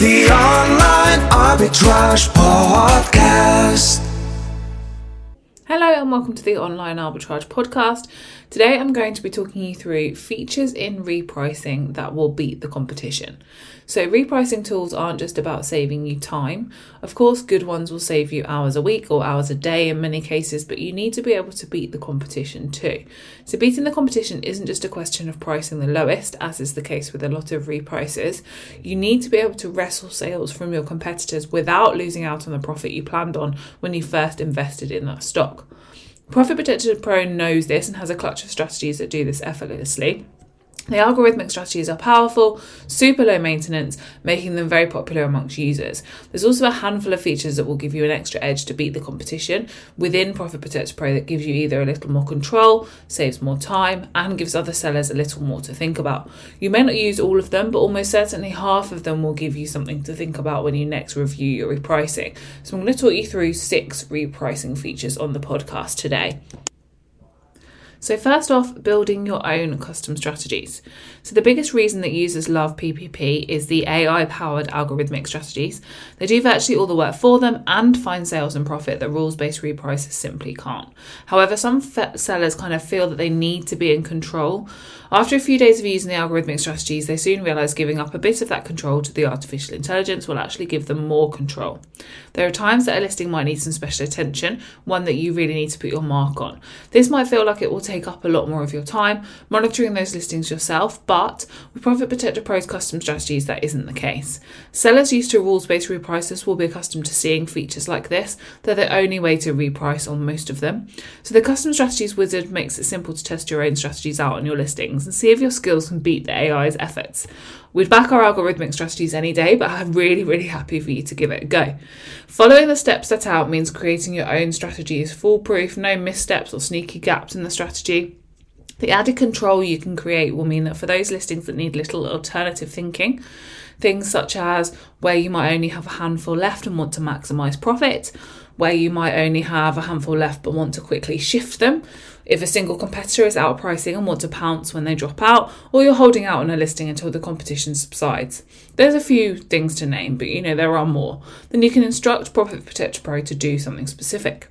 The Online Arbitrage Podcast. Hello and welcome to the Online Arbitrage Podcast. Today I'm going to be talking you through features in repricing that will beat the competition. So, repricing tools aren't just about saving you time. Of course, good ones will save you hours a week or hours a day in many cases, but you need to be able to beat the competition too. So, beating the competition isn't just a question of pricing the lowest, as is the case with a lot of repricers. You need to be able to wrestle sales from your competitors without losing out on the profit you planned on when you first invested in that stock. Profit Protector Pro knows this and has a clutch of strategies that do this effortlessly. The algorithmic strategies are powerful, super low maintenance, making them very popular amongst users. There's also a handful of features that will give you an extra edge to beat the competition within Profit Protector Pro that gives you either a little more control, saves more time, and gives other sellers a little more to think about. You may not use all of them, but almost certainly half of them will give you something to think about when you next review your repricing. So I'm going to talk you through six repricing features on the podcast today. So, first off, building your own custom strategies. So, the biggest reason that users love PPP is the AI powered algorithmic strategies. They do virtually all the work for them and find sales and profit that rules based repricers simply can't. However, some sellers kind of feel that they need to be in control. After a few days of using the algorithmic strategies, they soon realize giving up a bit of that control to the artificial intelligence will actually give them more control. There are times that a listing might need some special attention, one that you really need to put your mark on. This might feel like it will take up a lot more of your time monitoring those listings yourself, but with Profit Protector Pro's custom strategies, that isn't the case. Sellers used to rules based repricers will be accustomed to seeing features like this. They're the only way to reprice on most of them. So the custom strategies wizard makes it simple to test your own strategies out on your listings and see if your skills can beat the AI's efforts. We'd back our algorithmic strategies any day, but I'm really, really happy for you to give it a go. Following the steps set out means creating your own strategy is foolproof, no missteps or sneaky gaps in the strategy. The added control you can create will mean that for those listings that need little alternative thinking, things such as where you might only have a handful left and want to maximize profit, where you might only have a handful left but want to quickly shift them, if a single competitor is outpricing and want to pounce when they drop out, or you're holding out on a listing until the competition subsides. There's a few things to name, but you know there are more. Then you can instruct Profit Protector Pro to do something specific.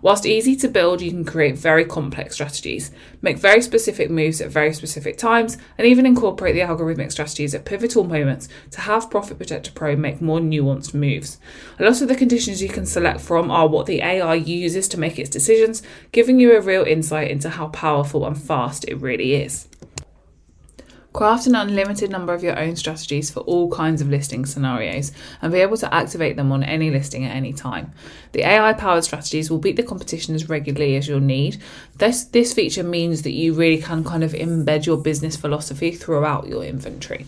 Whilst easy to build, you can create very complex strategies, make very specific moves at very specific times, and even incorporate the algorithmic strategies at pivotal moments to have Profit Protector Pro make more nuanced moves. A lot of the conditions you can select from are what the AI uses to make its decisions, giving you a real insight into how powerful and fast it really is. Craft an unlimited number of your own strategies for all kinds of listing scenarios and be able to activate them on any listing at any time. The AI powered strategies will beat the competition as regularly as you'll need. This, this feature means that you really can kind of embed your business philosophy throughout your inventory.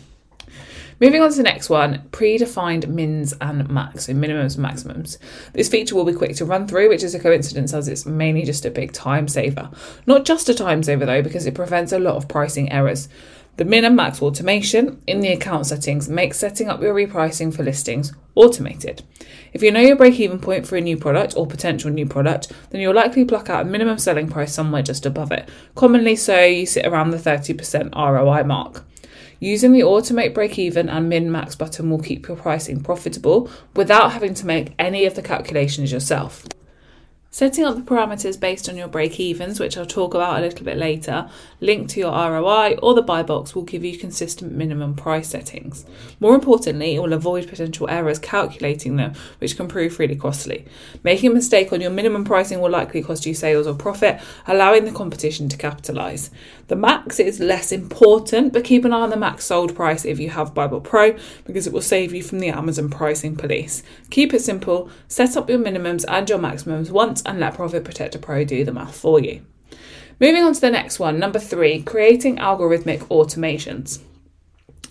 Moving on to the next one, predefined mins and max, so minimums and maximums. This feature will be quick to run through, which is a coincidence as it's mainly just a big time saver. Not just a time saver though, because it prevents a lot of pricing errors. The min and max automation in the account settings makes setting up your repricing for listings automated. If you know your break even point for a new product or potential new product, then you'll likely pluck out a minimum selling price somewhere just above it. Commonly so, you sit around the 30% ROI mark. Using the automate break even and min max button will keep your pricing profitable without having to make any of the calculations yourself. Setting up the parameters based on your break evens, which I'll talk about a little bit later, linked to your ROI or the buy box will give you consistent minimum price settings. More importantly, it will avoid potential errors calculating them, which can prove really costly. Making a mistake on your minimum pricing will likely cost you sales or profit, allowing the competition to capitalise. The max is less important, but keep an eye on the max sold price if you have BuyBot Pro because it will save you from the Amazon pricing police. Keep it simple, set up your minimums and your maximums once and let Profit Protector Pro do the math for you. Moving on to the next one, number three, creating algorithmic automations.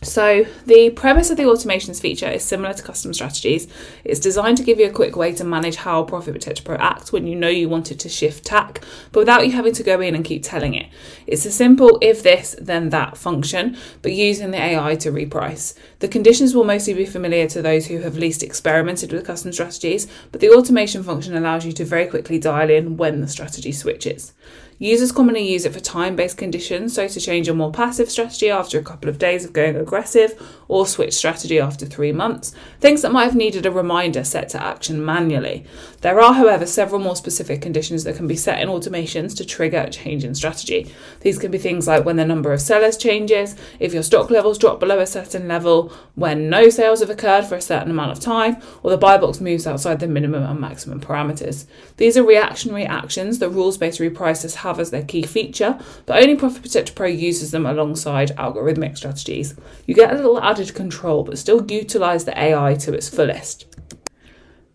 So, the premise of the automations feature is similar to custom strategies. It's designed to give you a quick way to manage how Profit Protector Pro acts when you know you wanted to shift tack, but without you having to go in and keep telling it. It's a simple if this, then that function, but using the AI to reprice. The conditions will mostly be familiar to those who have least experimented with custom strategies, but the automation function allows you to very quickly dial in when the strategy switches. Users commonly use it for time based conditions, so to change a more passive strategy after a couple of days of going aggressive, or switch strategy after three months, things that might have needed a reminder set to action manually. There are, however, several more specific conditions that can be set in automations to trigger a change in strategy. These can be things like when the number of sellers changes, if your stock levels drop below a certain level, when no sales have occurred for a certain amount of time, or the buy box moves outside the minimum and maximum parameters. These are reactionary actions that rules based repricers have as their key feature, but only Profit Protector Pro uses them alongside algorithmic strategies. You get a little added control, but still utilize the AI to its fullest.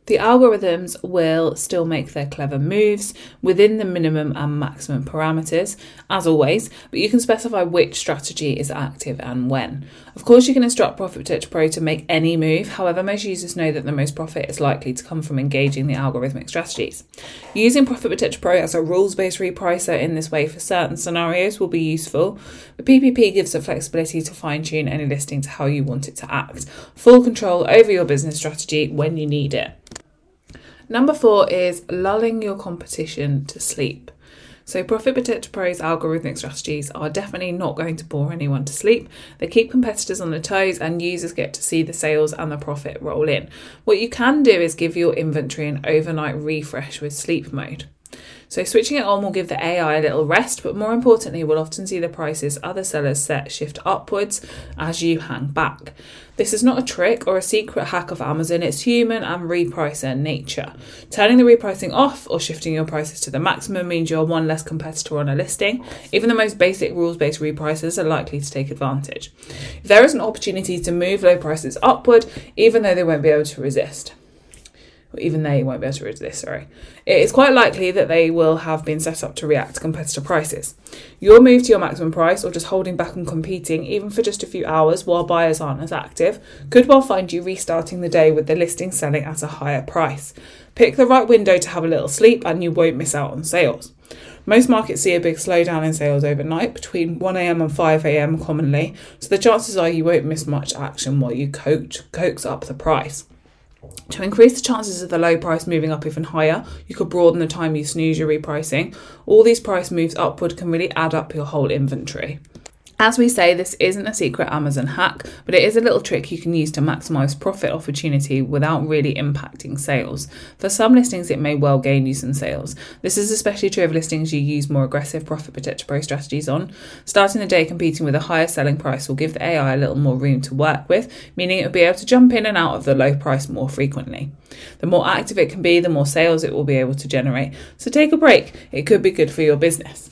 The algorithms will still make their clever moves within the minimum and maximum parameters, as always, but you can specify which strategy is active and when. Of course, you can instruct Profit Protector Pro to make any move, however, most users know that the most profit is likely to come from engaging the algorithmic strategies. Using Profit Protector Pro as a rules based repricer in this way for certain scenarios will be useful, but PPP gives the flexibility to fine tune any listing to how you want it to act. Full control over your business strategy when you need it. Number four is lulling your competition to sleep. So, Profit Protector Pro's algorithmic strategies are definitely not going to bore anyone to sleep. They keep competitors on their toes, and users get to see the sales and the profit roll in. What you can do is give your inventory an overnight refresh with sleep mode. So switching it on will give the AI a little rest, but more importantly, we'll often see the prices other sellers set shift upwards as you hang back. This is not a trick or a secret hack of Amazon, it's human and repricer nature. Turning the repricing off or shifting your prices to the maximum means you're one less competitor on a listing. Even the most basic rules based repricers are likely to take advantage. There is an opportunity to move low prices upward, even though they won't be able to resist even they won't be able to resist, sorry. It is quite likely that they will have been set up to react to competitor prices. Your move to your maximum price or just holding back and competing, even for just a few hours while buyers aren't as active, could well find you restarting the day with the listing selling at a higher price. Pick the right window to have a little sleep and you won't miss out on sales. Most markets see a big slowdown in sales overnight between 1am and 5am commonly, so the chances are you won't miss much action while you coach, coax up the price. To increase the chances of the low price moving up even higher, you could broaden the time you snooze your repricing. All these price moves upward can really add up your whole inventory. As we say, this isn't a secret Amazon hack, but it is a little trick you can use to maximize profit opportunity without really impacting sales. For some listings, it may well gain you some sales. This is especially true of listings you use more aggressive Profit Protector Pro strategies on. Starting the day competing with a higher selling price will give the AI a little more room to work with, meaning it will be able to jump in and out of the low price more frequently. The more active it can be, the more sales it will be able to generate. So take a break, it could be good for your business.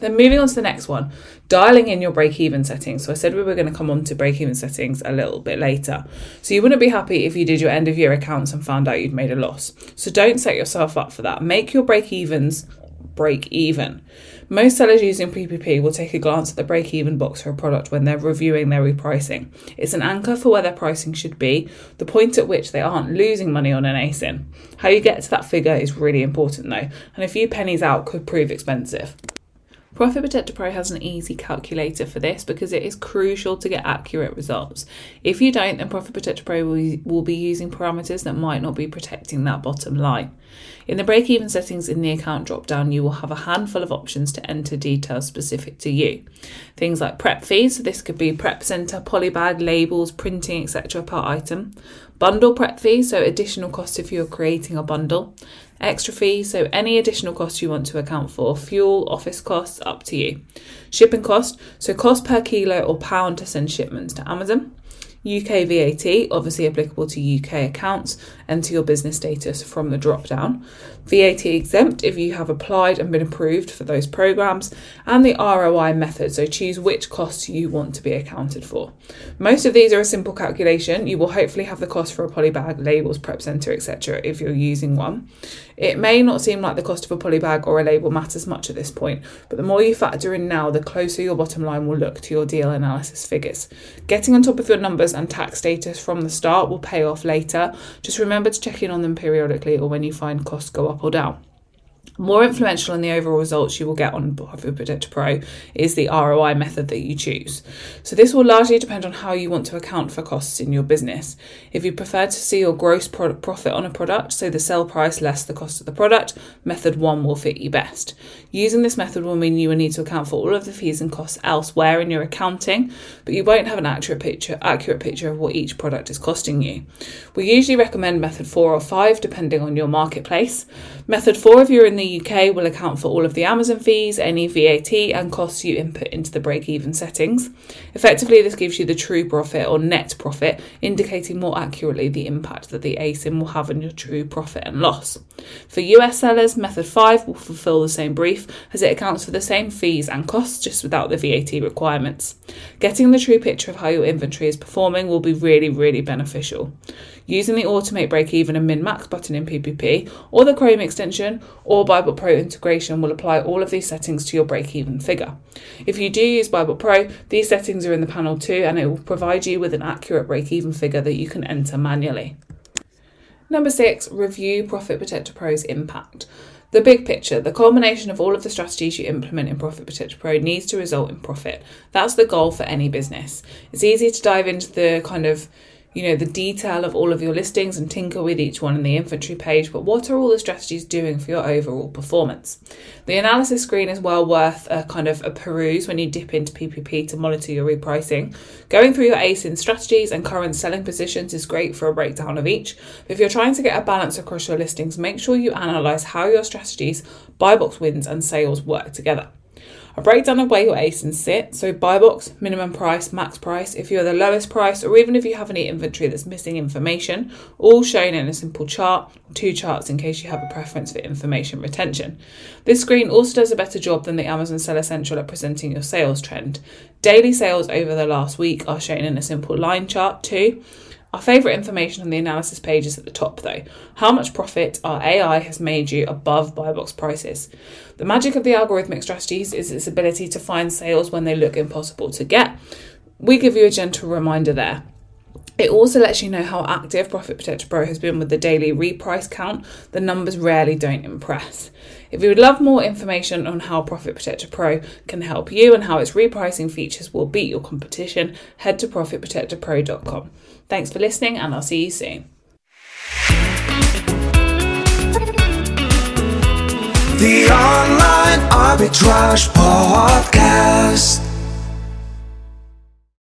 Then moving on to the next one, dialing in your break even settings. So I said we were going to come on to break even settings a little bit later. So you wouldn't be happy if you did your end of year accounts and found out you'd made a loss. So don't set yourself up for that. Make your break evens break even. Most sellers using PPP will take a glance at the break even box for a product when they're reviewing their repricing. It's an anchor for where their pricing should be, the point at which they aren't losing money on an ASIN. How you get to that figure is really important though, and a few pennies out could prove expensive. Profit Protector Pro has an easy calculator for this because it is crucial to get accurate results. If you don't, then Profit Protector Pro will, will be using parameters that might not be protecting that bottom line. In the break even settings in the account drop down, you will have a handful of options to enter details specific to you. Things like prep fees, so this could be prep center, polybag, labels, printing, etc. per item. Bundle prep fees, so additional costs if you're creating a bundle extra fees, so any additional costs you want to account for, fuel, office costs, up to you. Shipping cost, so cost per kilo or pound to send shipments to Amazon. UK VAT, obviously applicable to UK accounts, enter your business status from the drop down. VAT exempt if you have applied and been approved for those programs, and the ROI method, so choose which costs you want to be accounted for. Most of these are a simple calculation. You will hopefully have the cost for a polybag, labels, prep center, etc. if you're using one. It may not seem like the cost of a polybag or a label matters much at this point, but the more you factor in now, the closer your bottom line will look to your deal analysis figures. Getting on top of your numbers and tax status from the start will pay off later. Just remember to check in on them periodically or when you find costs go up or down. More influential in the overall results you will get on Profit Protector Pro is the ROI method that you choose. So, this will largely depend on how you want to account for costs in your business. If you prefer to see your gross profit on a product, so the sell price less the cost of the product, method one will fit you best. Using this method will mean you will need to account for all of the fees and costs elsewhere in your accounting, but you won't have an accurate picture accurate picture of what each product is costing you. We usually recommend method four or five depending on your marketplace. Method four if you're in the UK will account for all of the Amazon fees, any VAT, and costs you input into the break even settings. Effectively, this gives you the true profit or net profit, indicating more accurately the impact that the ASIN will have on your true profit and loss. For US sellers, Method 5 will fulfill the same brief as it accounts for the same fees and costs just without the VAT requirements. Getting the true picture of how your inventory is performing will be really, really beneficial. Using the Automate Break Even and Min Max button in PPP or the Chrome extension or BuyBot Pro integration will apply all of these settings to your break even figure. If you do use BuyBot Pro, these settings are in the panel too and it will provide you with an accurate break even figure that you can enter manually. Number six, review Profit Protector Pro's impact. The big picture, the culmination of all of the strategies you implement in Profit Protector Pro needs to result in profit. That's the goal for any business. It's easy to dive into the kind of you know the detail of all of your listings and tinker with each one in the inventory page but what are all the strategies doing for your overall performance? The analysis screen is well worth a kind of a peruse when you dip into ppp to monitor your repricing. Going through your asin strategies and current selling positions is great for a breakdown of each. If you're trying to get a balance across your listings make sure you analyze how your strategies buy box wins and sales work together a breakdown of where your ASINs sit, so buy box, minimum price, max price, if you're the lowest price, or even if you have any inventory that's missing information, all shown in a simple chart, two charts in case you have a preference for information retention. This screen also does a better job than the Amazon Seller Central at presenting your sales trend. Daily sales over the last week are shown in a simple line chart too. Our favourite information on the analysis page is at the top though. How much profit our AI has made you above buy box prices. The magic of the algorithmic strategies is its ability to find sales when they look impossible to get. We give you a gentle reminder there. It also lets you know how active Profit Protector Pro has been with the daily reprice count. The numbers rarely don't impress. If you would love more information on how Profit Protector Pro can help you and how its repricing features will beat your competition, head to profitprotectorpro.com. Thanks for listening, and I'll see you soon. The Online Arbitrage Podcast.